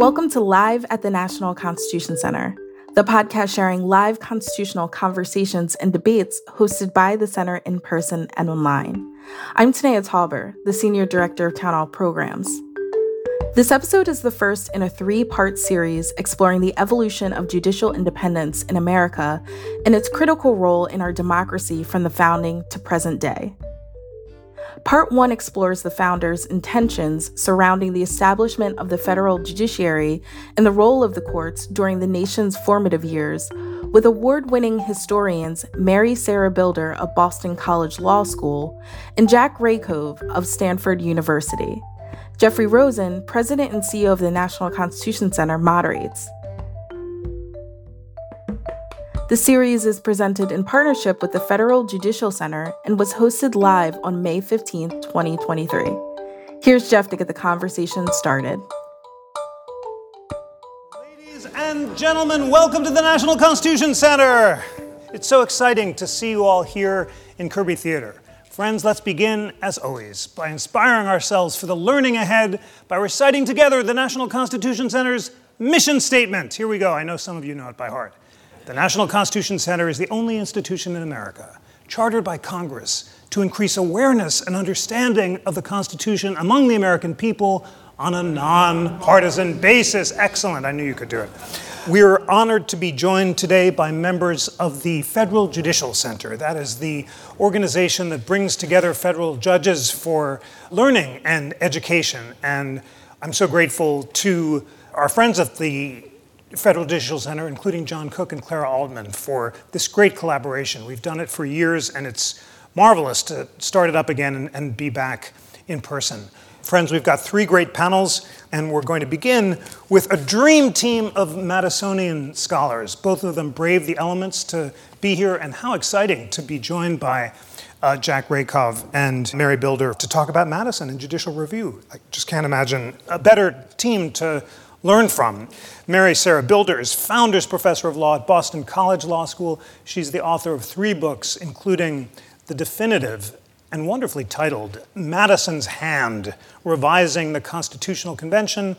Welcome to Live at the National Constitution Center, the podcast sharing live constitutional conversations and debates hosted by the center in person and online. I'm Tanaya Tauber, the Senior Director of Town Hall Programs. This episode is the first in a three part series exploring the evolution of judicial independence in America and its critical role in our democracy from the founding to present day. Part 1 explores the founders' intentions surrounding the establishment of the federal judiciary and the role of the courts during the nation's formative years, with award winning historians Mary Sarah Bilder of Boston College Law School and Jack Rakove of Stanford University. Jeffrey Rosen, president and CEO of the National Constitution Center, moderates. The series is presented in partnership with the Federal Judicial Center and was hosted live on May 15, 2023. Here's Jeff to get the conversation started. Ladies and gentlemen, welcome to the National Constitution Center. It's so exciting to see you all here in Kirby Theater. Friends, let's begin, as always, by inspiring ourselves for the learning ahead by reciting together the National Constitution Center's mission statement. Here we go. I know some of you know it by heart. The National Constitution Center is the only institution in America chartered by Congress to increase awareness and understanding of the Constitution among the American people on a nonpartisan basis. Excellent, I knew you could do it. We are honored to be joined today by members of the Federal Judicial Center. That is the organization that brings together federal judges for learning and education. And I'm so grateful to our friends at the Federal Judicial Center, including John Cook and Clara Altman, for this great collaboration. We've done it for years, and it's marvelous to start it up again and, and be back in person. Friends, we've got three great panels, and we're going to begin with a dream team of Madisonian scholars. Both of them brave the elements to be here, and how exciting to be joined by uh, Jack Rakove and Mary Bilder to talk about Madison and judicial review. I just can't imagine a better team to learn from. Mary Sarah Bilder is Founders Professor of Law at Boston College Law School. She's the author of three books, including the definitive and wonderfully titled Madison's Hand Revising the Constitutional Convention,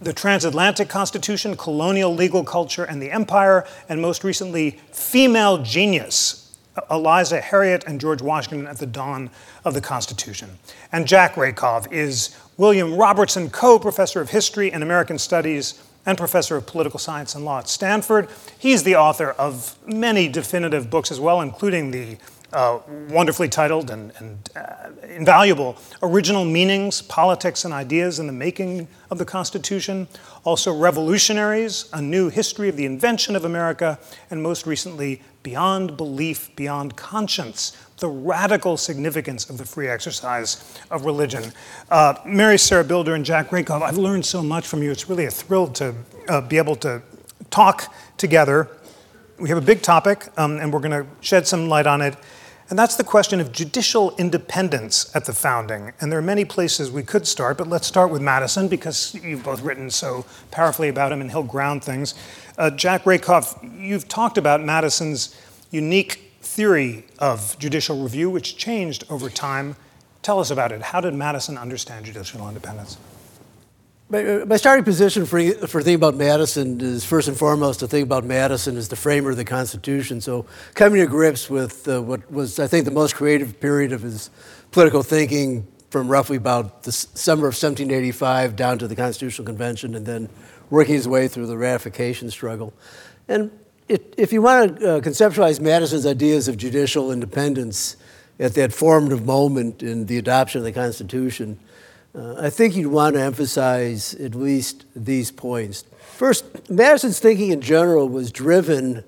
the Transatlantic Constitution, Colonial Legal Culture, and the Empire, and most recently, Female Genius Eliza Harriot and George Washington at the dawn of the Constitution. And Jack Rakove is William Robertson Coe Professor of History and American Studies and Professor of Political Science and Law at Stanford. He's the author of many definitive books as well, including the uh, wonderfully titled and, and uh, invaluable Original Meanings, Politics, and Ideas in the Making of the Constitution. Also, Revolutionaries, A New History of the Invention of America, and most recently, Beyond Belief, Beyond Conscience The Radical Significance of the Free Exercise of Religion. Uh, Mary Sarah Bilder and Jack Rakove, I've learned so much from you. It's really a thrill to uh, be able to talk together. We have a big topic, um, and we're going to shed some light on it. And that's the question of judicial independence at the founding. And there are many places we could start, but let's start with Madison because you've both written so powerfully about him and he'll ground things. Uh, Jack Rakove, you've talked about Madison's unique theory of judicial review, which changed over time. Tell us about it. How did Madison understand judicial independence? My, my, starting position for, for thinking about Madison is first and foremost to think about Madison as the framer of the Constitution. So coming to grips with uh, what was, I think, the most creative period of his political thinking from roughly about the summer of 1785 down to the Constitutional Convention and then working his way through the ratification struggle. And it, if you want to uh, conceptualize Madison's ideas of judicial independence at that formative moment in the adoption of the Constitution, uh, I think you'd want to emphasize at least these points. First, Madison's thinking in general was driven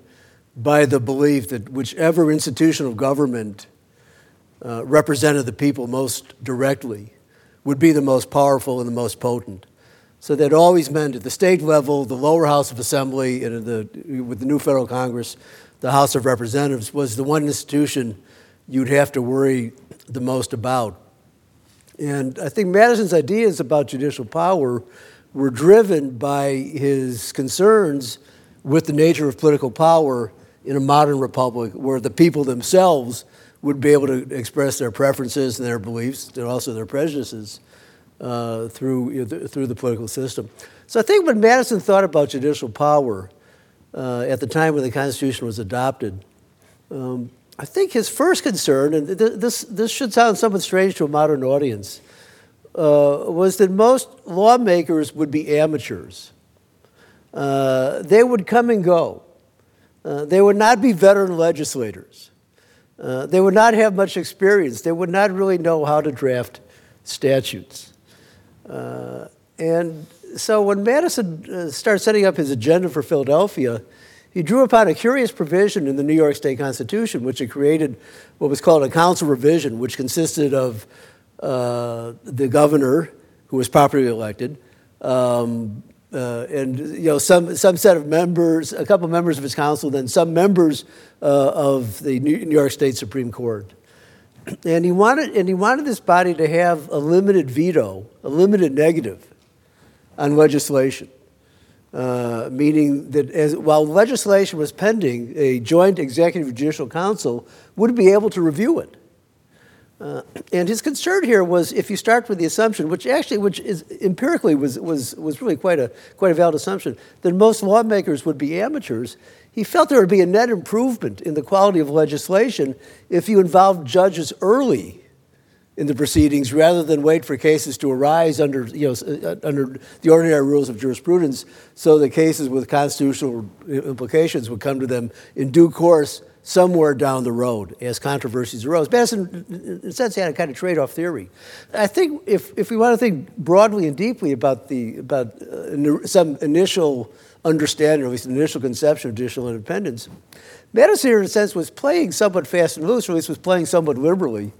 by the belief that whichever institution of government uh, represented the people most directly would be the most powerful and the most potent. So that always meant at the state level, the lower house of assembly, and the, with the new federal Congress, the House of Representatives was the one institution you'd have to worry the most about. And I think Madison's ideas about judicial power were driven by his concerns with the nature of political power in a modern republic where the people themselves would be able to express their preferences and their beliefs and also their prejudices uh, through, you know, through the political system. So I think when Madison thought about judicial power uh, at the time when the Constitution was adopted, um, I think his first concern, and th- this, this should sound somewhat strange to a modern audience, uh, was that most lawmakers would be amateurs. Uh, they would come and go. Uh, they would not be veteran legislators. Uh, they would not have much experience. They would not really know how to draft statutes. Uh, and so when Madison uh, started setting up his agenda for Philadelphia, he drew upon a curious provision in the New York State Constitution, which had created what was called a council revision, which consisted of uh, the governor, who was properly elected, um, uh, and you know some some set of members, a couple members of his council, then some members uh, of the New York State Supreme Court. And he wanted and he wanted this body to have a limited veto, a limited negative on legislation. Uh, meaning that as, while legislation was pending, a joint executive judicial council would be able to review it. Uh, and his concern here was if you start with the assumption, which actually, which is empirically was, was, was really quite a, quite a valid assumption, that most lawmakers would be amateurs, he felt there would be a net improvement in the quality of legislation if you involved judges early in the proceedings rather than wait for cases to arise under, you know, uh, under the ordinary rules of jurisprudence so the cases with constitutional implications would come to them in due course somewhere down the road as controversies arose. Madison, in a sense, had a kind of trade-off theory. I think if, if we want to think broadly and deeply about, the, about uh, some initial understanding, or at least an initial conception of judicial independence, Madison, in a sense, was playing somewhat fast and loose, or at least was playing somewhat liberally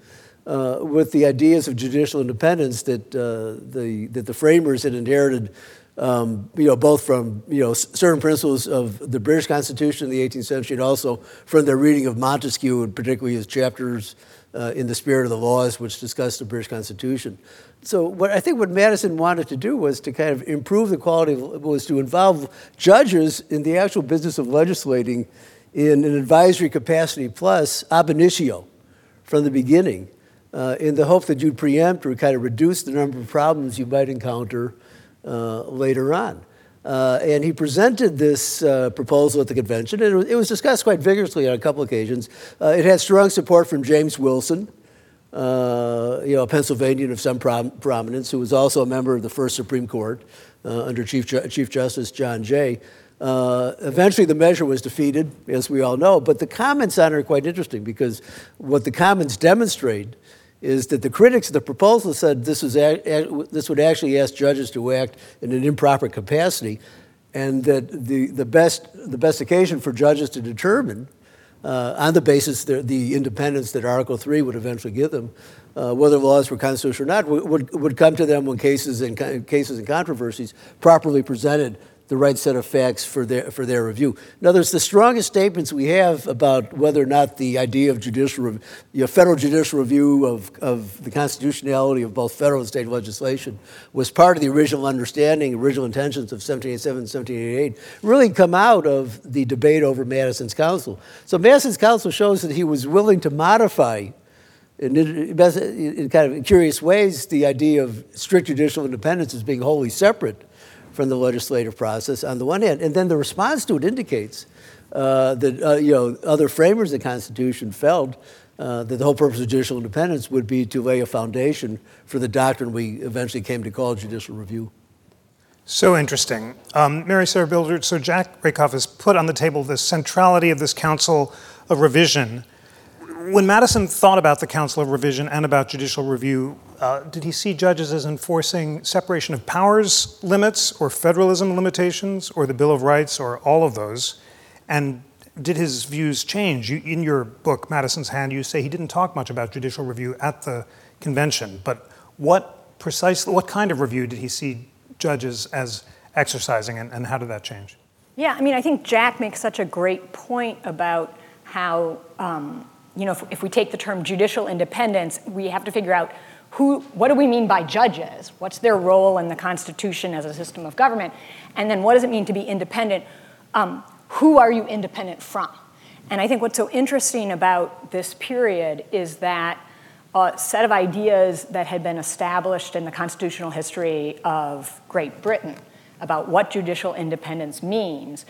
uh, with the ideas of judicial independence that, uh, the, that the framers had inherited um, you know, both from you know certain principles of the British Constitution in the 18th century, and also from their reading of Montesquieu, and particularly his chapters uh, in the Spirit of the Laws, which discuss the British Constitution. So, what I think what Madison wanted to do was to kind of improve the quality, of, was to involve judges in the actual business of legislating in an advisory capacity plus ab initio from the beginning, uh, in the hope that you'd preempt or kind of reduce the number of problems you might encounter uh, later on. Uh, and he presented this uh, proposal at the convention, and it was, discussed quite vigorously on a couple occasions. Uh, it had strong support from James Wilson, uh, you know, a Pennsylvanian of some prom- prominence, who was also a member of the first Supreme Court uh, under Chief, Ju- Chief Justice John Jay. eventually, the measure was defeated, as we all know, but the comments on it are quite interesting because what the comments demonstrate is that the critics of the proposal said this, was a, this would actually ask judges to act in an improper capacity, and that the, the, best, the best occasion for judges to determine, uh, on the basis the, the independence that Article 3 would eventually give them, uh, whether laws were constitutional or not, would, would come to them when cases and, cases and controversies properly presented the right set of facts for their, for their review. In other words, the strongest statements we have about whether or not the idea of judicial, you know, federal judicial review of, of the constitutionality of both federal and state legislation was part of the original understanding, original intentions of 1787 and 1788, really come out of the debate over Madison's council. So Madison's council shows that he was willing to modify in, in kind of curious ways the idea of strict judicial independence as being wholly separate from the legislative process on the one hand, and then the response to it indicates uh, that uh, you know other framers of the Constitution felt uh, that the whole purpose of judicial independence would be to lay a foundation for the doctrine we eventually came to call judicial review. So interesting. Um, Mary Sarah Bilder, so Jack Rakove has put on the table the centrality of this Council of Revision. When Madison thought about the Council of Revision and about judicial review, uh, did he see judges as enforcing separation of powers limits or federalism limitations or the Bill of Rights or all of those? And did his views change? You, in your book, Madison's Hand, you say he didn't talk much about judicial review at the convention, but what precisely, what kind of review did he see judges as exercising and, and how did that change? Yeah, I mean, I think Jack makes such a great point about how, um, you know, if, if we take the term judicial independence, we have to figure out who, what do we mean by judges? What's their role in the Constitution as a system of government? And then what does it mean to be independent? Um, who are you independent from? And I think what's so interesting about this period is that a set of ideas that had been established in the constitutional history of Great Britain about what judicial independence means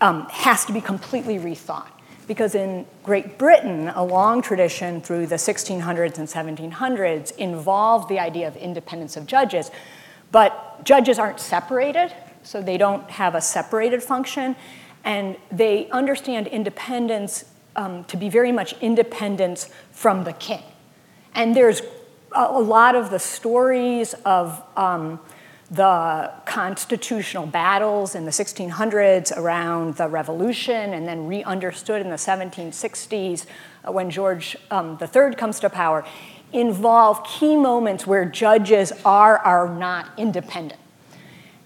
um, has to be completely rethought. Because in Great Britain, a long tradition through the 1600s and 1700s involved the idea of independence of judges. But judges aren't separated, so they don't have a separated function, and they understand independence um, to be very much independence from the king. And there's a, lot of the stories of um, the constitutional battles in the 1600s around the revolution and then re-understood in the 1760s uh, when George um, III comes to power involve key moments where judges are or not independent.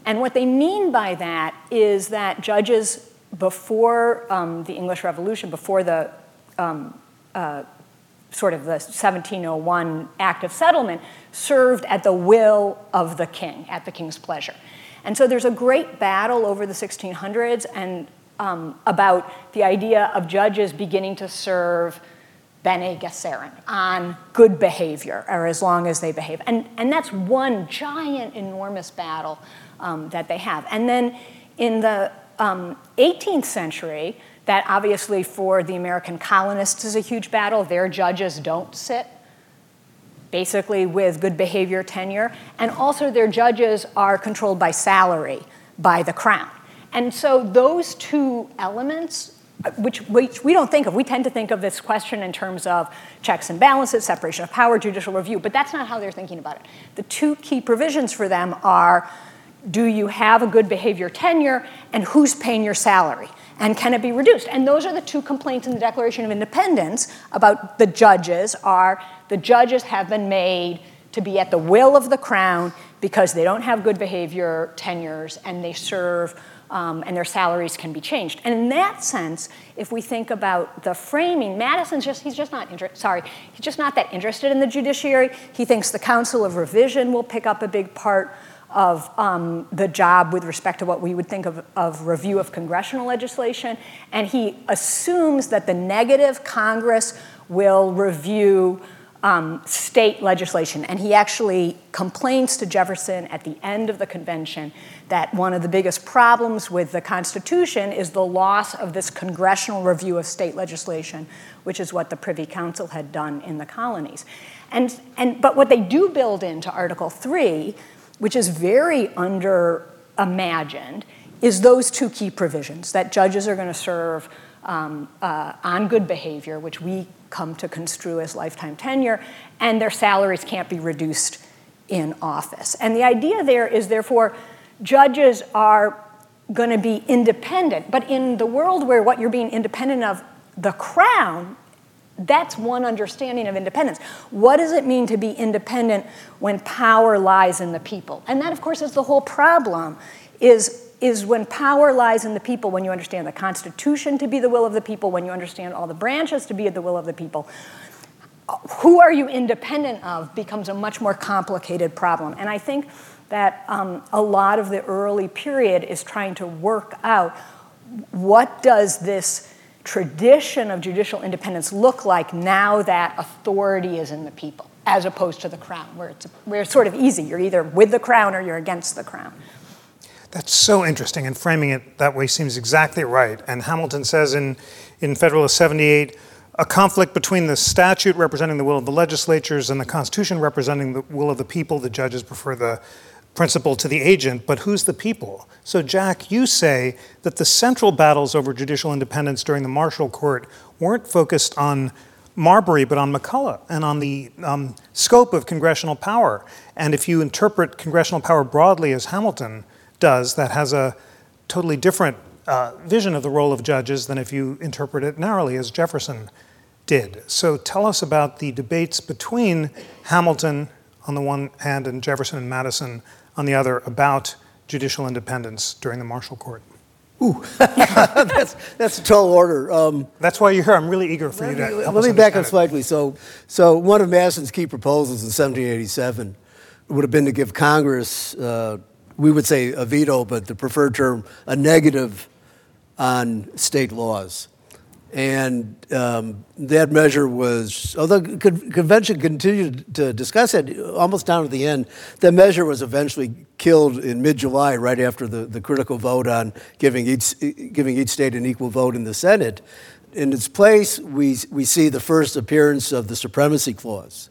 And what they mean by that is that judges before um, the English Revolution, before the um, uh, sort of the 1701 Act of Settlement, served at the will of the king, at the king's pleasure. And so there's a great battle over the 1600s and um, about the idea of judges beginning to serve bene gesserit, on good behavior, or as long as they behave. And, and that's one giant, enormous battle um, that they have. And then in the um, 18th century, that obviously for the American colonists is a huge battle. Their judges don't sit, basically with good behavior tenure. And also their judges are controlled by salary by the crown. And so those two elements, which, which we don't think of, we tend to think of this question in terms of checks and balances, separation of power, judicial review, but that's not how they're thinking about it. The two key provisions for them are do you have a good behavior tenure and who's paying your salary? And can it be reduced? And those are the two complaints in the Declaration of Independence about the judges are the judges have been made to be at the will of the crown because they don't have good behavior tenures and they serve um, and their salaries can be changed. And in that sense, if we think about the framing, Madison's just, he's just not, inter- sorry, he's just not that interested in the judiciary. He thinks the Council of Revision will pick up a big part of um, the job with respect to what we would think of, of review of congressional legislation. And he assumes that the negative Congress will review um, state legislation. And he actually complains to Jefferson at the end of the convention that one of the biggest problems with the Constitution is the loss of this congressional review of state legislation, which is what the Privy Council had done in the colonies. And, and, but what they do build into Article 3 which is very under imagined, is those two key provisions that judges are going to serve um, uh, on good behavior, which we come to construe as lifetime tenure, and their salaries can't be reduced in office. And the idea there is, therefore, judges are going to be independent, but in the world where what you're being independent of the crown that's one understanding of independence. What does it mean to be independent when power lies in the people? And that, of course, is the whole problem, is, is when power lies in the people, when you understand the Constitution to be the will of the people, when you understand all the branches to be the will of the people, who are you independent of becomes a much more complicated problem. And I think that um, a lot of the early period is trying to work out what does this tradition of judicial independence look like now that authority is in the people, as opposed to the crown, where it's, where it's sort of easy. You're either with the crown or you're against the crown. That's so interesting, and framing it that way seems exactly right. And Hamilton says in, in Federalist 78 a conflict between the statute representing the will of the legislatures and the Constitution representing the will of the people. The judges prefer the principle to the agent, but who's the people? So, Jack, you say that the central battles over judicial independence during the Marshall Court weren't focused on Marbury, but on McCulloch and on the um, scope of congressional power. And if you interpret congressional power broadly, as Hamilton does, that has a totally different uh, vision of the role of judges than if you interpret it narrowly, as Jefferson did. So, tell us about the debates between Hamilton on the one hand and Jefferson and Madison on the other about judicial independence during the Marshall Court? Ooh, that's, that's a tall order. Um, that's why you're here. I'm really eager for you to help Let me back up slightly. So, so one of Madison's key proposals in 1787 would have been to give Congress, uh, we would say a veto, but the preferred term, a negative on state laws. And um, that measure was, although the convention continued to discuss it almost down to the end, that measure was eventually killed in mid-July, right after the, the critical vote on giving each, giving each state an equal vote in the Senate. In its place, we, we see the first appearance of the Supremacy Clause,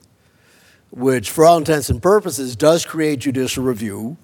which, for all intents and purposes, does create judicial review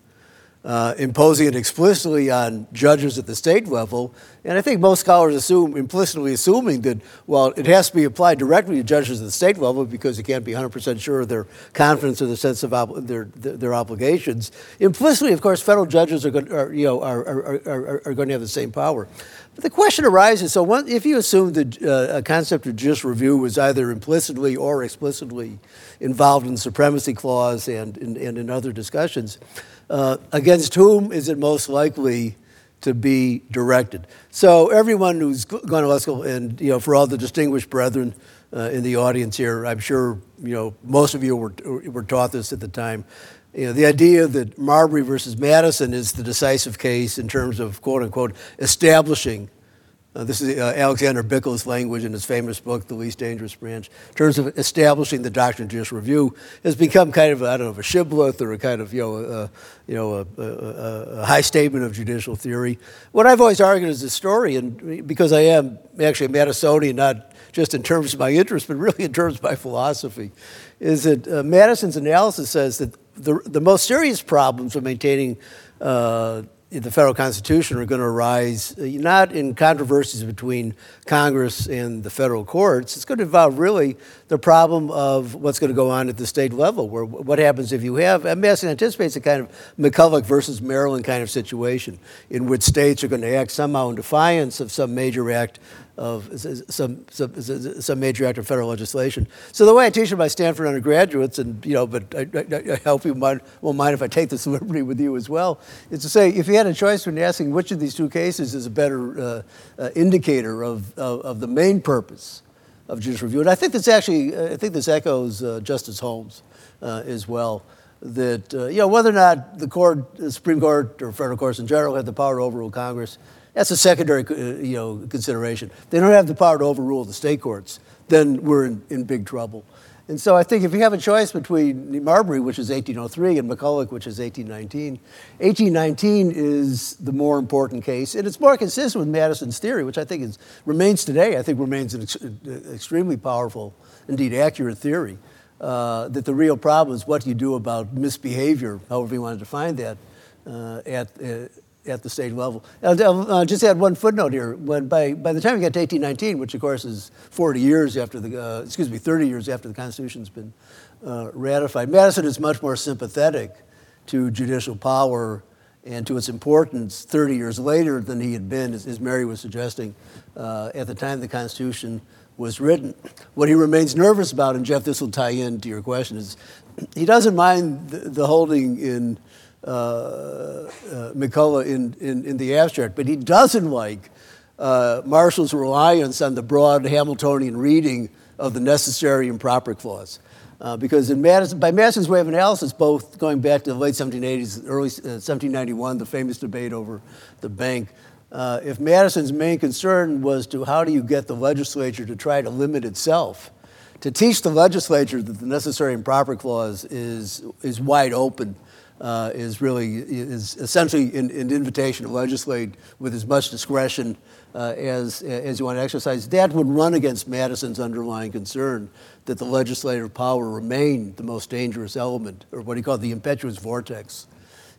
uh, imposing it explicitly on judges at the state level. And I think most scholars assume, implicitly assuming that, well, it has to be applied directly to judges at the state level because you can't be 100% sure of their confidence or the sense of ob- their, their, their, obligations. Implicitly, of course, federal judges are, going, are, you know, are, are, are, are going to have the same power. But the question arises so one, if you assume that uh, a concept of judicial review was either implicitly or explicitly involved in the Supremacy Clause and, and, and in other discussions, uh, against whom is it most likely to be directed? So everyone who's gone to law school, and you know, for all the distinguished brethren uh, in the audience here, I'm sure you know most of you were were taught this at the time. You know, the idea that Marbury versus Madison is the decisive case in terms of quote unquote establishing uh, this is uh, Alexander Bickel's language in his famous book, The Least Dangerous Branch, in terms of establishing the doctrine of judicial review, has become kind of, I don't know, a shibboleth or a kind of, you know, you know a, a, a, high statement of judicial theory. What I've always argued as a historian, because I am actually a Madisonian, not just in terms of my interest, but really in terms of my philosophy, is that uh, Madison's analysis says that the, the most serious problems of maintaining uh, the federal constitution are going to arise uh, not in controversies between Congress and the federal courts. It's going to involve really the problem of what's going to go on at the state level, where what happens if you have, Madison anticipates a kind of McCulloch versus Maryland kind of situation, in which states are going to act somehow in defiance of some major act of some, some, some major act of federal legislation. So the way I teach it my Stanford undergraduates, and you know, but I, I, I hope you might, won't mind if I take this liberty with you as well, is to say if you had a choice between asking which of these two cases is a better uh, uh, indicator of, of, of, the main purpose of judicial review, and I think this actually, I think this echoes uh, Justice Holmes uh, as well that uh, you know whether or not the court, the Supreme Court or federal courts in general had the power to overrule Congress that's a secondary uh, you know, consideration. They don't have the power to overrule the state courts, then we're in, in big trouble. And so I think if you have a choice between Marbury, which is 1803, and McCulloch, which is 1819, 1819 is the more important case, and it's more consistent with Madison's theory, which I think is, remains today, I think remains an ex- uh, extremely powerful, indeed accurate theory, uh, that the real problem is what do you do about misbehavior, however you want to define that, uh, at, uh, at the state level. I'll, I'll uh, just add one footnote here. When by, by the time we get to 1819, which of course is 40 years after the, uh, excuse me, 30 years after the Constitution's been uh, ratified, Madison is much more sympathetic to judicial power and to its importance 30 years later than he had been, as, as Mary was suggesting, uh, at the time the Constitution was written. What he remains nervous about, and Jeff, this will tie in to your question, is he doesn't mind the, the holding in uh, uh, McCulloch in, in, in, the abstract, but he doesn't like uh, Marshall's reliance on the broad Hamiltonian reading of the necessary and proper clause. Uh, because Madison, by Madison's way of analysis, both going back to the late 1780s, early uh, 1791, the famous debate over the bank, uh, if Madison's main concern was to how do you get the legislature to try to limit itself, to teach the legislature that the necessary and proper clause is, is wide open uh, is really is essentially an, an, invitation to legislate with as much discretion uh, as as you want to exercise. That would run against Madison's underlying concern that the legislative power remain the most dangerous element, or what he called the impetuous vortex.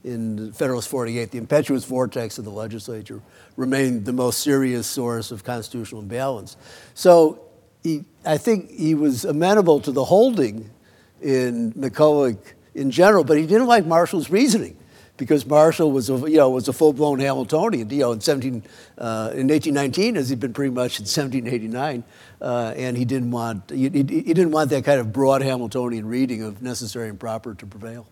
In Federalist 48, the impetuous vortex of the legislature remained the most serious source of constitutional imbalance. So he, I think he was amenable to the holding in McCulloch in general, but he didn't like Marshall's reasoning because Marshall was a, you know, was a full-blown Hamiltonian, you know, in, 17, uh, in 1819, as he'd been pretty much in 1789, uh, and he didn't, want, he, he, he, didn't want that kind of broad Hamiltonian reading of necessary and proper to prevail.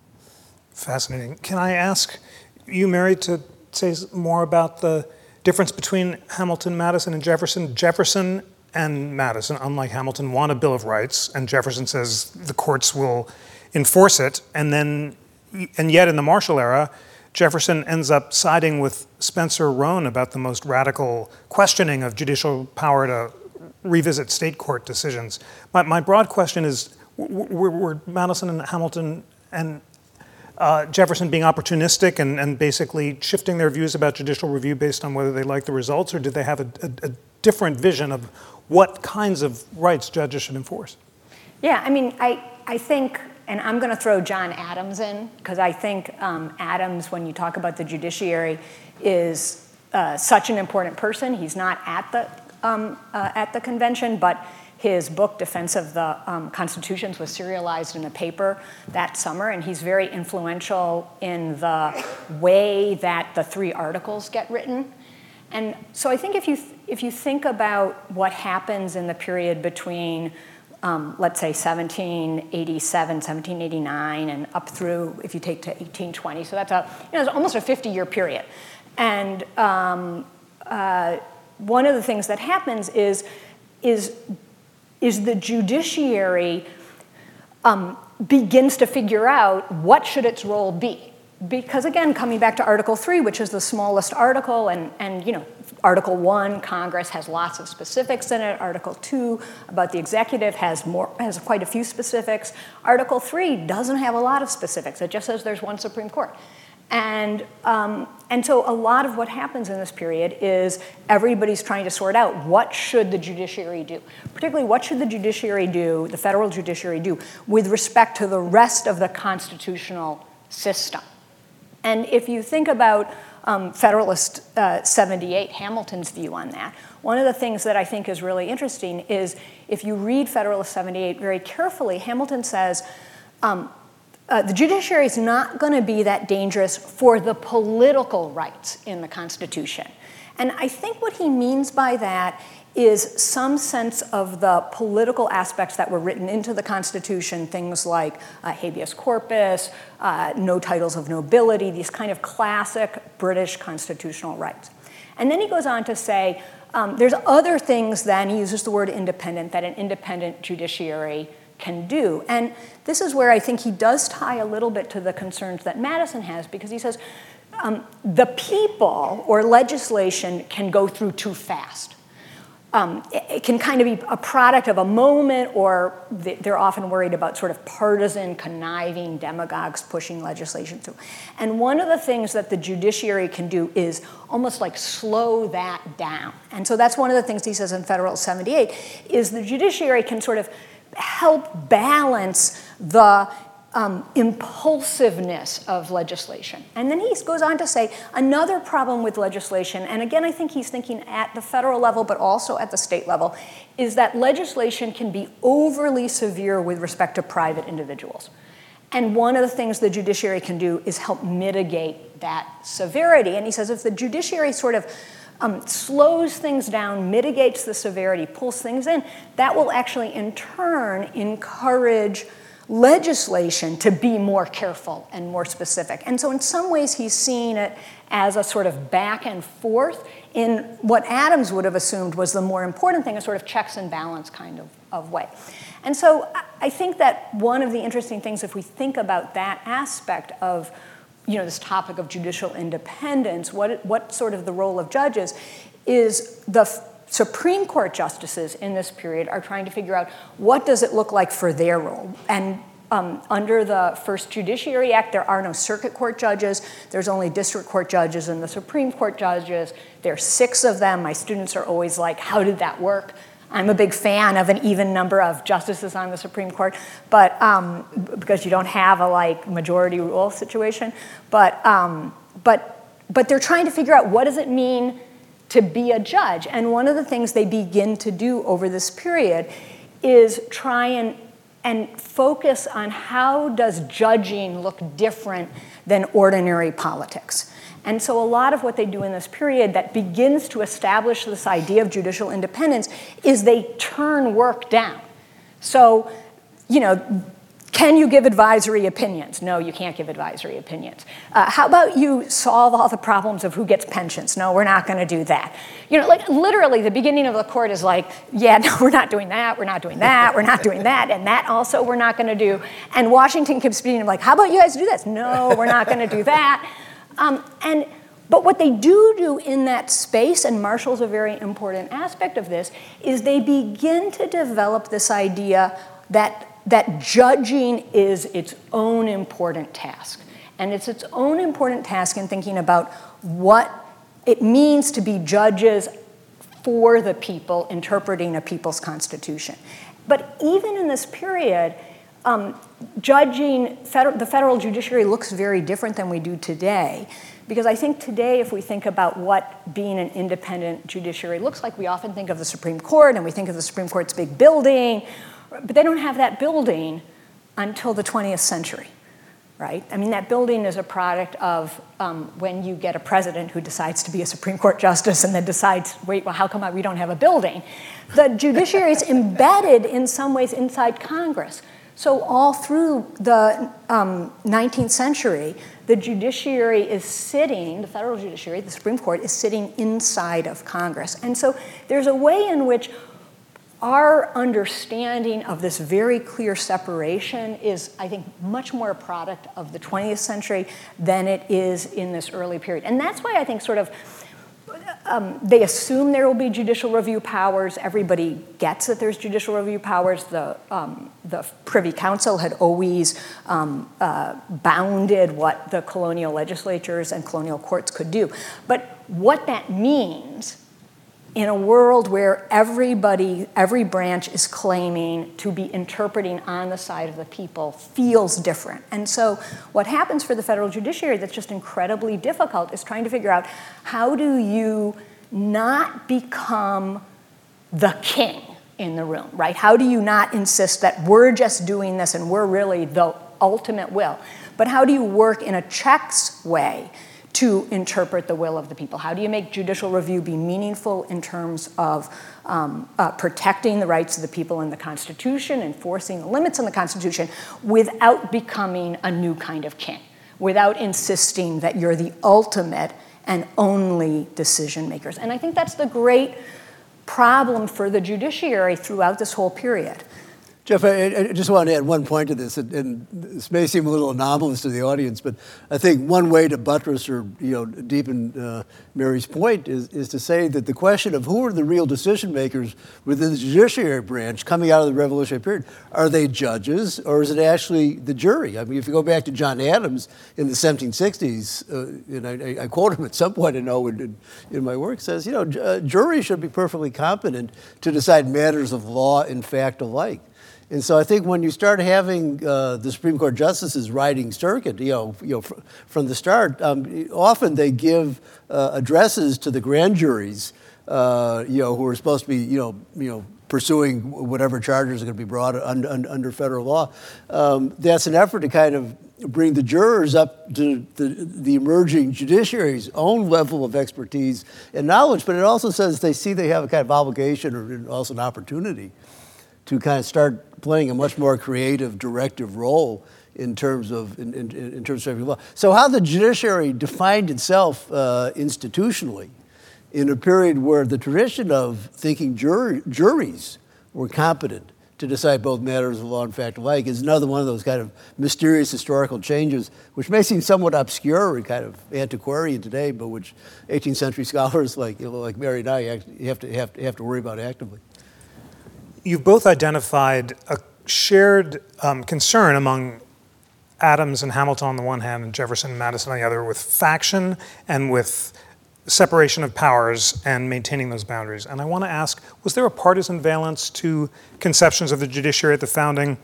Fascinating. Can I ask you, Mary, to say more about the difference between Hamilton, Madison, and Jefferson? Jefferson and Madison, unlike Hamilton, want a Bill of Rights, and Jefferson says the courts will enforce it, and then, and yet in the Marshall era, Jefferson ends up siding with Spencer Roane about the most radical questioning of judicial power to revisit state court decisions. My, my broad question is were, were Madison and Hamilton and uh, Jefferson being opportunistic and, and basically shifting their views about judicial review based on whether they like the results, or did they have a, a, a different vision of what kinds of rights judges should enforce? Yeah, I mean, I, I think, and I'm going to throw John Adams in, because I think um, Adams, when you talk about the judiciary, is uh, such an important person. He's not at the, um, uh, at the convention, but his book, Defense of the um, Constitutions, was serialized in a paper that summer, and he's very influential in the way that the three articles get written. And so I think if you, th- if you think about what happens in the period between, um, let's say, 1787, 1789, and up through, if you take to 1820, so that's a, you know, it's almost a 50 year period. And um, uh, one of the things that happens is, is is the judiciary um, begins to figure out what should its role be because again coming back to article 3 which is the smallest article and, and you know article 1 congress has lots of specifics in it. Article 2 about the executive has more has quite a few specifics. Article 3 doesn't have a lot of specifics. It just says there's one supreme court. And, um, and so a lot of what happens in this period is everybody's trying to sort out what should the judiciary do, particularly what should the judiciary do, the federal judiciary do, with respect to the rest of the constitutional system. And if you think about um, Federalist uh, 78, Hamilton's view on that, one of the things that I think is really interesting is if you read Federalist 78 very carefully, Hamilton says, um, uh, the judiciary is not going to be that dangerous for the political rights in the Constitution. And I think what he means by that is some sense of the political aspects that were written into the Constitution, things like uh, habeas corpus, uh, no titles of nobility, these kind of classic British constitutional rights. And then he goes on to say um, there's other things then, he uses the word independent, that an independent judiciary can do. And this is where I think he does tie a little bit to the concerns that Madison has, because he says um, the people or legislation can go through too fast. Um, it, can kind of be a product of a moment, or they're often worried about sort of partisan, conniving demagogues pushing legislation through. And one of the things that the judiciary can do is almost like slow that down. And so that's one of the things he says in Federal 78 is the judiciary can sort of help balance the um, impulsiveness of legislation. And then he goes on to say another problem with legislation, and again, I think he's thinking at the federal level, but also at the state level, is that legislation can be overly severe with respect to private individuals. And one of the things the judiciary can do is help mitigate that severity. And he says if the judiciary sort of um, slows things down, mitigates the severity, pulls things in, that will actually in turn encourage legislation to be more careful and more specific. And so, in some ways, he's seeing it as a sort of back and forth in what Adams would have assumed was the more important thing, a sort of checks and balance kind of, of way. And so, I think that one of the interesting things, if we think about that aspect of you know, this topic of judicial independence, what, what sort of the role of judges is the Supreme Court justices in this period are trying to figure out what does it look like for their role. And um, under the First Judiciary Act, there are no circuit court judges. There's only district court judges and the Supreme Court judges. There are six of them. My students are always like, how did that work? I'm a big fan of an even number of justices on the Supreme Court, but um, because you don't have a like majority rule situation. But um, but but they're trying to figure out what does it mean to be a judge. And one of the things they begin to do over this period is try and and focus on how does judging look different than ordinary politics. And so, a lot of what they do in this period that begins to establish this idea of judicial independence is they turn work down. So, you know, can you give advisory opinions? No, you can't give advisory opinions. Uh, how about you solve all the problems of who gets pensions? No, we're not going to do that. You know, like literally, the beginning of the court is like, yeah, no, we're not doing that, we're not doing that, we're not doing that, and that also we're not going to do. And Washington keeps being like, how about you guys do this? No, we're not going to do that. Um, and But what they do do in that space, and Marshall's a very important aspect of this, is they begin to develop this idea that, that judging is its own important task. And it's its own important task in thinking about what it means to be judges for the people interpreting a people's constitution. But even in this period, um, judging federal, the federal judiciary looks very different than we do today. Because I think today, if we think about what being an independent judiciary looks like, we often think of the Supreme Court and we think of the Supreme Court's big building, but they don't have that building until the 20th century, right? I mean, that building is a product of um, when you get a president who decides to be a Supreme Court justice and then decides, wait, well, how come we don't have a building? The judiciary is embedded in some ways inside Congress. So, all through the um, 19th century, the judiciary is sitting, the federal judiciary, the Supreme Court, is sitting inside of Congress. And so, there's a way in which our understanding of this very clear separation is, I think, much more a product of the 20th century than it is in this early period. And that's why I think, sort of, um, they assume there will be judicial review powers. Everybody gets that there's judicial review powers. The, um, the Privy Council had always um, uh, bounded what the colonial legislatures and colonial courts could do. But what that means in a world where everybody, every branch is claiming to be interpreting on the side of the people feels different. And so, what happens for the federal judiciary that's just incredibly difficult is trying to figure out how do you not become the king in the room, right? How do you not insist that we're just doing this and we're really the ultimate will? But how do you work in a checks way to interpret the will of the people? How do you make judicial review be meaningful in terms of um, uh, protecting the rights of the people in the Constitution, enforcing the limits in the Constitution, without becoming a new kind of king, without insisting that you're the ultimate and only decision makers? And I think that's the great problem for the judiciary throughout this whole period. Jeff, I, I, just want to add one point to this, and, and, this may seem a little anomalous to the audience, but I think one way to buttress or you know deepen uh, Mary's point is, is to say that the question of who are the real decision makers within the judiciary branch coming out of the Revolutionary period are they judges or is it actually the jury? I mean, if you go back to John Adams in the 1760s, uh, and I, I, quote him at some point, I know in, in my work, says you know uh, juries should be perfectly competent to decide matters of law and fact alike. And so I think when you start having uh, the Supreme Court justices riding circuit, you know, you know fr- from the start, um, often they give uh, addresses to the grand juries, uh, you know, who are supposed to be, you know, you know, pursuing whatever charges are going to be brought under, under federal law. Um, that's an effort to kind of bring the jurors up to the, the emerging judiciary's own level of expertise and knowledge, but it also says they see they have a kind of obligation or also an opportunity to kind of start playing a much more creative, directive role in terms of in, in, in terms of law. So how the judiciary defined itself uh, institutionally in a period where the tradition of thinking jury, juries were competent to decide both matters of law and fact alike is another one of those kind of mysterious historical changes, which may seem somewhat obscure and kind of antiquarian today, but which 18th century scholars like you know, like Mary and I have to have to, have to worry about actively you've both identified a shared um, concern among Adams and Hamilton on the one hand and Jefferson and Madison on the other with faction and with separation of powers and maintaining those boundaries. And I want to ask was there a partisan valence to conceptions of the judiciary at the founding?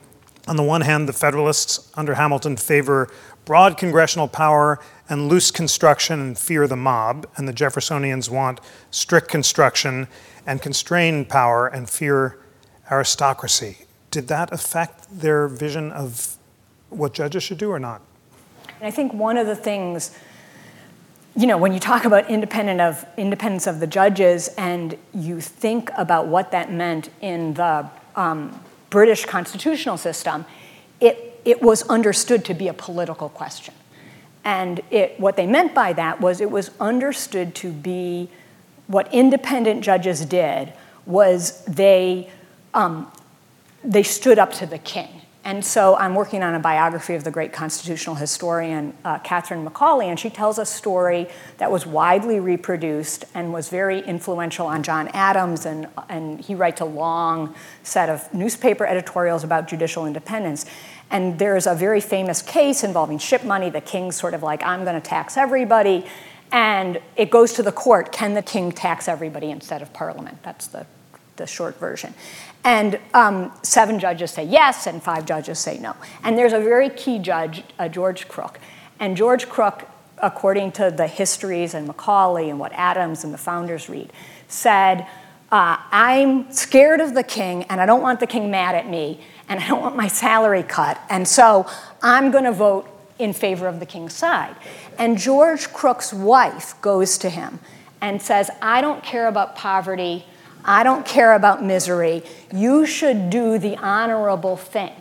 On the one hand, the Federalists under Hamilton favor broad congressional power and loose construction and fear the mob, and the Jeffersonians want strict construction and constrained power and fear aristocracy. Did that affect their vision of what judges should do or not? And I think one of the things, you know, when you talk about independent of independence of the judges, and you think about what that meant in the um, British constitutional system, it, it was understood to be a political question. And it, what they meant by that was it was understood to be what independent judges did was they um, they stood up to the king And so I'm working on a biography of the great constitutional historian uh, Catharine Macaulay, and she tells a story that was widely reproduced and was very influential on John Adams, and, and he writes a long set of newspaper editorials about judicial independence. And there's a very famous case involving ship money. The king's sort of like, I'm going to tax everybody. And it goes to the court can the king tax everybody instead of parliament? That's the, the short version. And um, seven judges say yes, and five judges say no. And there's a very key judge, uh, George Croke. And George Croke, according to the histories and Macaulay and what Adams and the founders read, said, uh, I'm scared of the king, and I don't want the king mad at me, and I don't want my salary cut. And so I'm going to vote in favor of the king's side. And George Croke's wife goes to him and says, I don't care about poverty. I don't care about misery. You should do the honorable thing.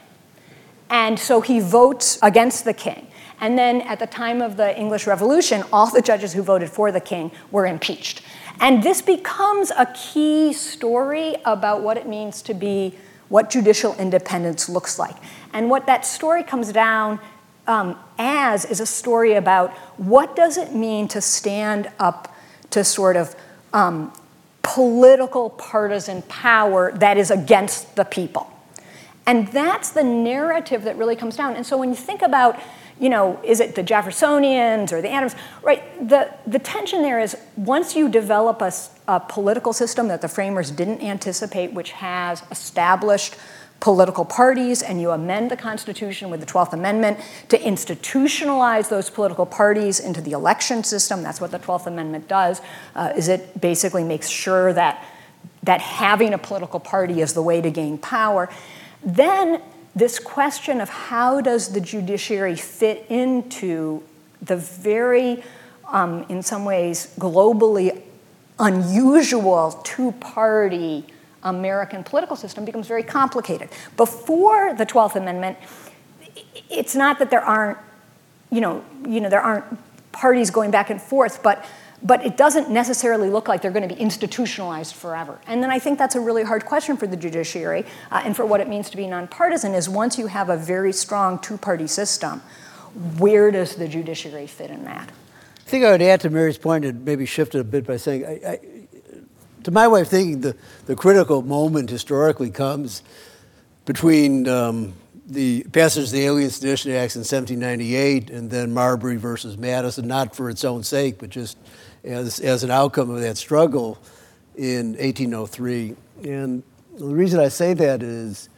And so he votes against the king. And then at the time of the English Revolution, all the judges who voted for the king were impeached. And this becomes a key story about what it means to be, what judicial independence looks like. And what that story comes down um, as is a story about what does it mean to stand up to sort of um, political partisan power that is against the people. And that's the narrative that really comes down. And so when you think about, you know, is it the Jeffersonians or the Adams, right? The, the tension there is once you develop a, a political system that the framers didn't anticipate, which has established political parties and you amend the Constitution with the 12th Amendment to institutionalize those political parties into the election system. That's what the 12th Amendment does, uh, is it basically makes sure that, that having a political party is the way to gain power. Then this question of how does the judiciary fit into the very, um, in some ways, globally unusual two-party American political system becomes very complicated. Before the 12th Amendment, it's not that there aren't, you know, you know, there aren't parties going back and forth, but but it doesn't necessarily look like they're going to be institutionalized forever. And then I think that's a really hard question for the judiciary uh, and for what it means to be nonpartisan is once you have a very strong two-party system, where does the judiciary fit in that? I think I would add to Mary's point and maybe shift it a bit by saying I, I, to my way of thinking, the, the critical moment historically comes between um, the passage of the Alien Sedition Acts in 1798 and then Marbury versus Madison, not for its own sake, but just as, as an outcome of that struggle in 1803. And the reason I say that is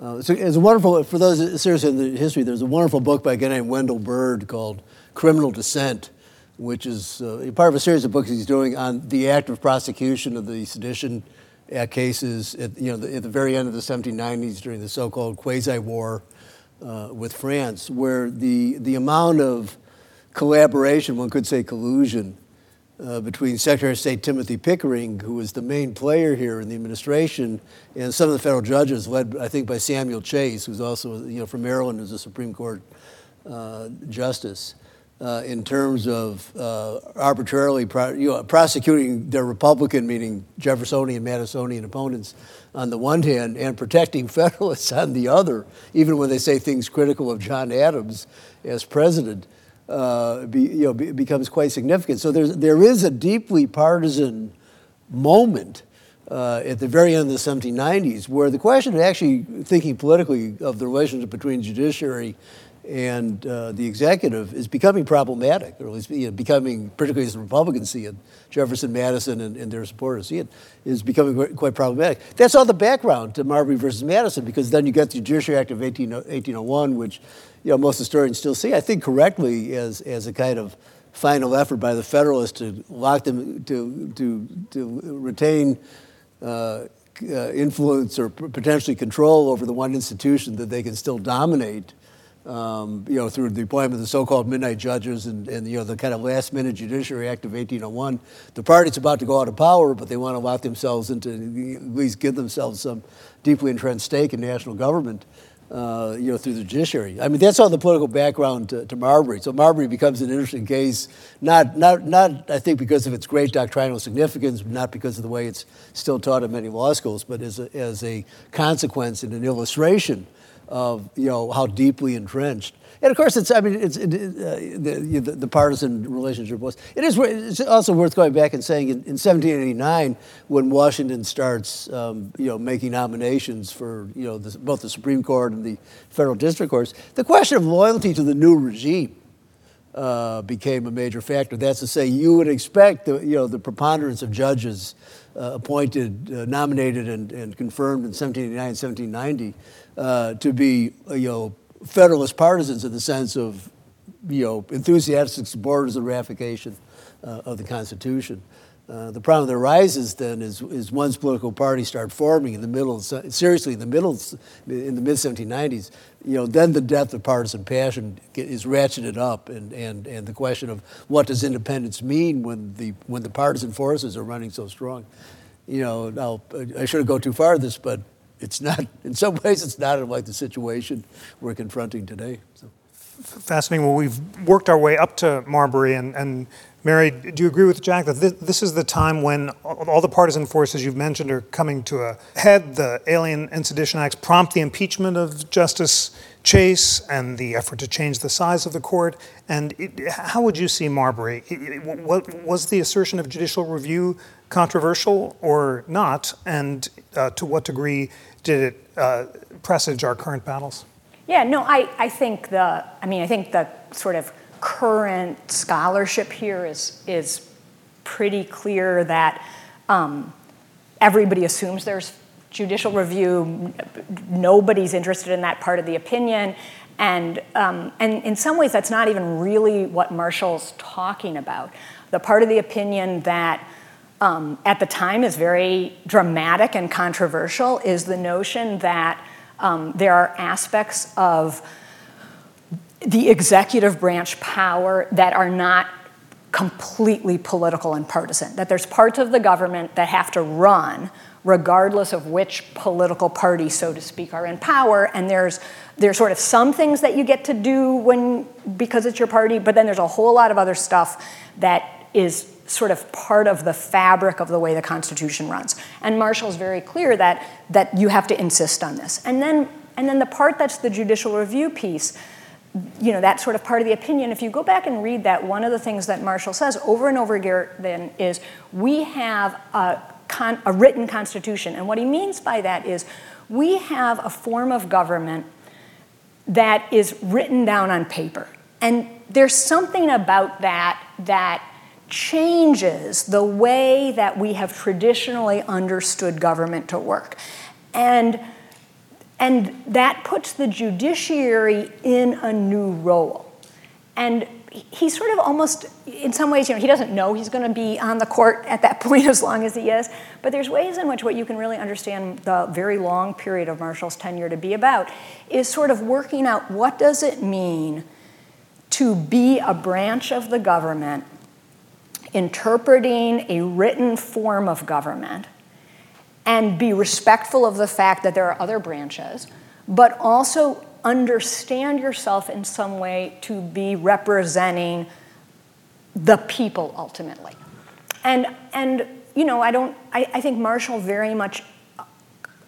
uh, so it's a wonderful, for those seriously in the history, there's a wonderful book by a guy named Wendell Bird called Criminal Dissent which is uh, part of a series of books he's doing on the active prosecution of the sedition Act cases at, you know, the, at the very end of the 1790s during the so-called quasi-war uh, with France, where the, the amount of collaboration, one could say collusion, uh, between Secretary of State Timothy Pickering, who was the main player here in the administration, and some of the federal judges, led, I think, by Samuel Chase, who's also, you know, from Maryland, who's a Supreme Court uh, justice uh, in terms of uh, arbitrarily pro- you know, prosecuting their Republican, meaning Jeffersonian, Madisonian opponents on the one hand, and protecting Federalists on the other, even when they say things critical of John Adams as president, uh, be, you know, be, becomes quite significant. So there's, there is a deeply partisan moment. Uh, at the very end of the 1790s, where the question of actually thinking politically of the relationship between judiciary and uh, the executive is becoming problematic, or at least you know, becoming, particularly as the Republicans see it, Jefferson, Madison, and, and, their supporters see it, is becoming quite problematic. That's all the background to Marbury versus Madison, because then you get the Judiciary Act of 18, 1801, which you know, most historians still see, I think correctly, as, as a kind of final effort by the Federalists to lock them, to, to, to retain uh, uh, influence or potentially control over the one institution that they can still dominate um, you know, through the appointment of the so-called midnight judges and, and, you know, the kind of last-minute Judiciary Act of 1801. The party's about to go out of power, but they want to lock themselves into, at least give themselves some deeply entrenched stake in national government, uh, you know, through the judiciary. I mean, that's all the political background to, to, Marbury. So Marbury becomes an interesting case, not, not, not, I think, because of its great doctrinal significance, not because of the way it's still taught in many law schools, but as a, as a consequence and an illustration of you know how deeply entrenched. And of course, it's I mean it's it, uh, the, the, the, partisan relationship was. It is. It's also worth going back and saying in, in 1789 when Washington starts um, you know making nominations for you know the, both the Supreme Court and the federal district courts, the question of loyalty to the new regime. Uh, became a major factor. That's to say, you would expect the, you know, the preponderance of judges uh, appointed, uh, nominated, and, and, confirmed in 1789, 1790 uh, to be, you know, Federalist partisans in the sense of, you know, enthusiastic supporters of ratification uh, of the Constitution. Uh, the problem that arises then is, is once political parties start forming in the middle, seriously in the middle, in the mid 1790s, you know, then the death of partisan passion is ratcheted up, and, and, and the question of what does independence mean when the when the partisan forces are running so strong. You know, now I shouldn't go too far this, but it's not, in some ways, it's not like the situation we're confronting today. So. Fascinating. Well, we've worked our way up to Marbury, and, and Mary, do you agree with Jack that this, this, is the time when all the partisan forces you've mentioned are coming to a head? The Alien and Sedition Acts prompt the impeachment of Justice Chase and the effort to change the size of the court. And it, how would you see Marbury? It, what, was the assertion of judicial review controversial or not? And uh, to what degree did it uh, presage our current battles? Yeah, no, I, I think the, I mean, I think the sort of current scholarship here is, is pretty clear that um, everybody assumes there's judicial review. Nobody's interested in that part of the opinion. And, um, and in some ways, that's not even really what Marshall's talking about. The part of the opinion that um, at the time is very dramatic and controversial is the notion that um, there are aspects of the executive branch power that are not completely political and partisan, that there's parts of the government that have to run regardless of which political party, so to speak, are in power. And there's there's sort of some things that you get to do when because it's your party, but then there's a whole lot of other stuff that is sort of part of the fabric of the way the Constitution runs. And Marshall's very clear that that you have to insist on this. And then and then the part that's the judicial review piece you know, that sort of part of the opinion, if you go back and read that, one of the things that Marshall says over and over again is we have a, con- a written constitution. And what he means by that is we have a form of government that is written down on paper. And there's something about that that changes the way that we have traditionally understood government to work. And and that puts the judiciary in a new role. And he sort of almost, in some ways, you know, he doesn't know he's going to be on the court at that point as long as he is. But there's ways in which what you can really understand the very long period of Marshall's tenure to be about is sort of working out what does it mean to be a branch of the government interpreting a written form of government and be respectful of the fact that there are other branches, but also understand yourself in some way to be representing the people ultimately. And, and you know, I don't, I, I think Marshall very much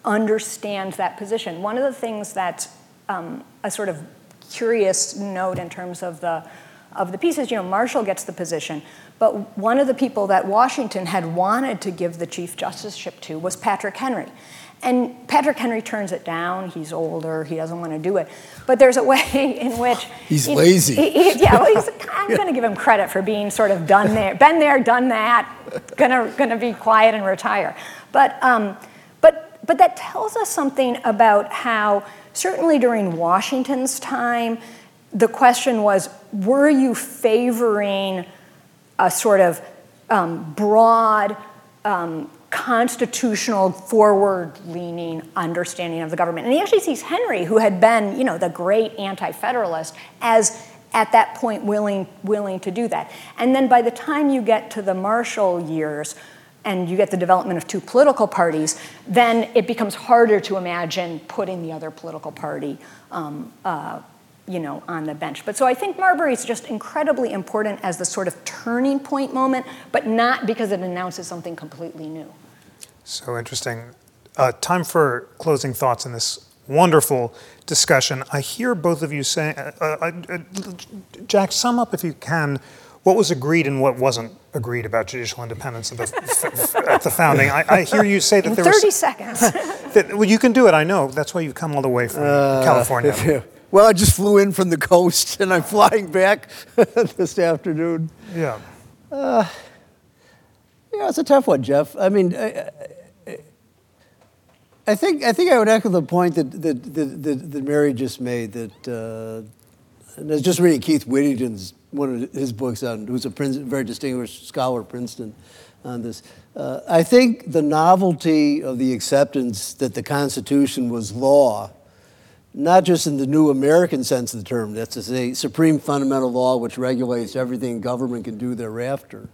understands that position. One of the things that's um, a sort of curious note in terms of the, of the pieces, you know, Marshall gets the position, but one of the people that Washington had wanted to give the Chief Justiceship to was Patrick Henry. And Patrick Henry turns it down. He's older. He doesn't want to do it. But there's a way in which he's he, lazy. He, he, yeah, well, I'm going to give him credit for being sort of done there, been there, done that. Gonna gonna be quiet and retire. But um, but but that tells us something about how certainly during Washington's time, the question was, were you favoring a sort of um, broad, um, constitutional, forward-leaning understanding of the government. And he actually sees Henry, who had been, you know, the great anti-federalist, as at that point willing, willing to do that. And then by the time you get to the Marshall years, and you get the development of two political parties, then it becomes harder to imagine putting the other political party um, uh, you know, on the bench. But so I think Marbury is just incredibly important as the sort of turning point moment, but not because it announces something completely new. So interesting. Uh, time for closing thoughts in this wonderful discussion. I hear both of you saying, uh, uh, uh, Jack, sum up if you can what was agreed and what wasn't agreed about judicial independence at the, at the founding. I, I, hear you say that In there 30 was. 30 seconds. That, well, you can do it, I know. That's why you've come all the way from uh, California. Well, I just flew in from the coast and I'm flying back this afternoon. Yeah. Uh, yeah, it's a tough one, Jeff. I mean, I, I think I think I would echo the point that that that, that, that Mary just made. That uh, and I was just reading Keith Whittington's one of his books on who's a Princeton, very distinguished scholar at Princeton on this. Uh, I think the novelty of the acceptance that the Constitution was law, not just in the new American sense of the term, that's to say, supreme fundamental law which regulates everything government can do thereafter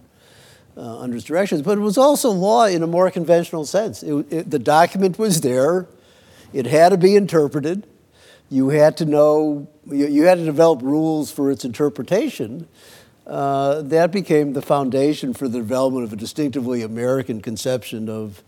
uh, under its directions, but it was also law in a more conventional sense. It, it, the document was there, it had to be interpreted, you had to know, you, you had to develop rules for its interpretation. Uh, that became the foundation for the development of a distinctively American conception of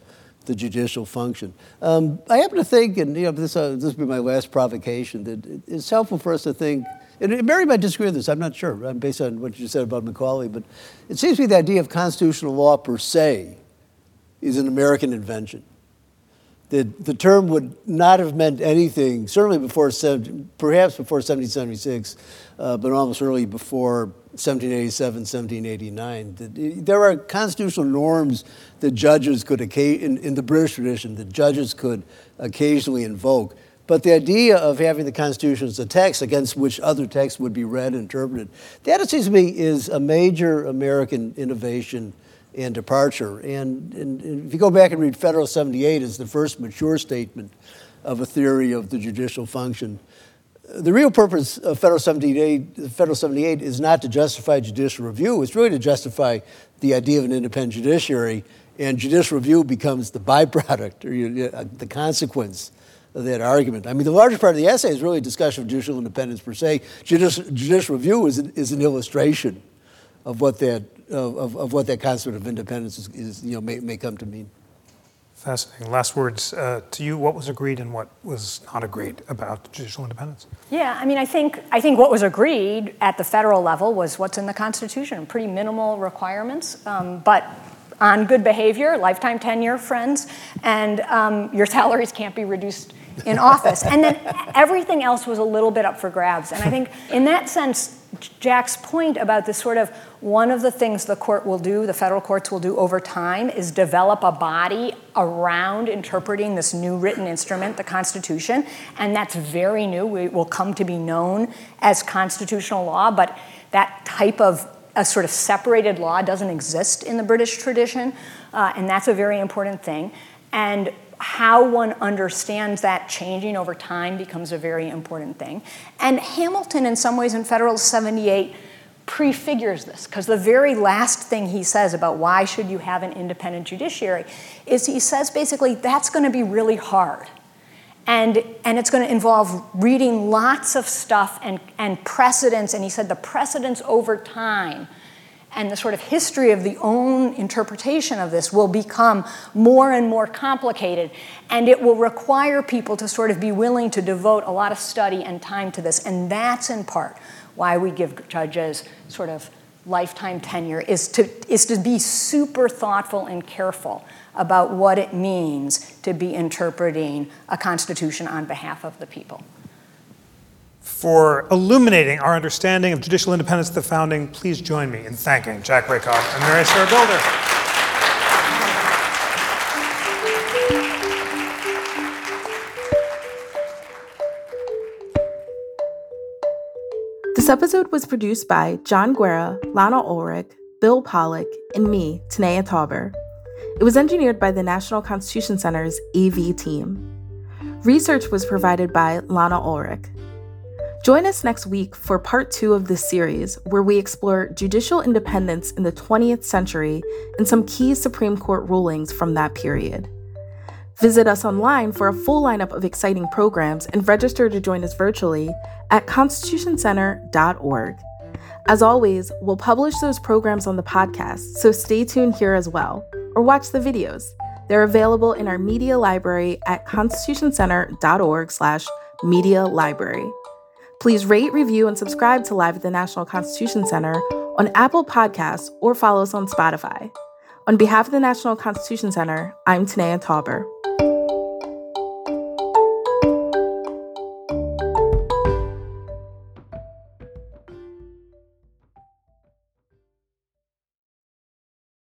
the judicial function. Um, I happen to think, and you know, this, uh, this will be my last provocation, that it's helpful for us to think and Mary might disagree with this, I'm not sure, uh, based on what you said about Macaulay, but it seems to me the idea of constitutional law per se is an American invention. The, the term would not have meant anything, certainly before, perhaps before 1776, uh, but almost early before 1787, 1789. There are constitutional norms that judges could, in, in the British tradition, that judges could occasionally invoke but the idea of having the Constitution as a text against which other texts would be read and interpreted, that, it seems to me, is a major American innovation and departure. And, and, and if you go back and read Federal 78 as the first mature statement of a theory of the judicial function, the real purpose of Federal 78, Federal 78 is not to justify judicial review. It's really to justify the idea of an independent judiciary, and judicial review becomes the byproduct or uh, the consequence of that argument. I mean, the larger part of the essay is really a discussion of judicial independence per se. Judicial, judicial review is an, is an illustration of what that of, of what that concept of independence is, is you know may, may come to mean. Fascinating. Last words uh, to you. What was agreed and what was not agreed about judicial independence? Yeah, I mean, I think I think what was agreed at the federal level was what's in the Constitution. Pretty minimal requirements, um, but on good behavior, lifetime tenure, friends, and um, your salaries can't be reduced in office. And then everything else was a little bit up for grabs. And I think in that sense, Jack's point about this sort of one of the things the court will do, the federal courts will do over time, is develop a body around interpreting this new written instrument, the Constitution. And that's very new. It will come to be known as constitutional law, but that type of a sort of separated law doesn't exist in the British tradition, uh, and that's a very important thing. And how one understands that changing over time becomes a very important thing. And Hamilton, in some ways, in Federal 78, prefigures this because the very last thing he says about why should you have an independent judiciary is he says basically that's going to be really hard and, and it's going to involve reading lots of stuff and, and precedents and he said the precedents over time and the sort of history of the own interpretation of this will become more and more complicated. And it will require people to sort of be willing to devote a lot of study and time to this. And that's in part why we give judges sort of lifetime tenure, is to, is to be super thoughtful and careful about what it means to be interpreting a constitution on behalf of the people for illuminating our understanding of judicial independence at the founding, please join me in thanking Jack Rakove and Mary Sarah Bilder. This episode was produced by John Guerra, Lana Ulrich, Bill Pollock, and me, Tanaya Tauber. It was engineered by the National Constitution Center's AV team. Research was provided by Lana Ulrich. Join us next week for part two of this series, where we explore judicial independence in the 20th century and some key Supreme Court rulings from that period. Visit us online for a full lineup of exciting programs and register to join us virtually at constitutioncenter.org. As always, we'll publish those programs on the podcast, so stay tuned here as well, or watch the videos. They're available in our media library at constitutioncenter.org slash media library. Please rate, review, and subscribe to Live at the National Constitution Center on Apple Podcasts or follow us on Spotify. On behalf of the National Constitution Center, I'm Tanaya Tauber.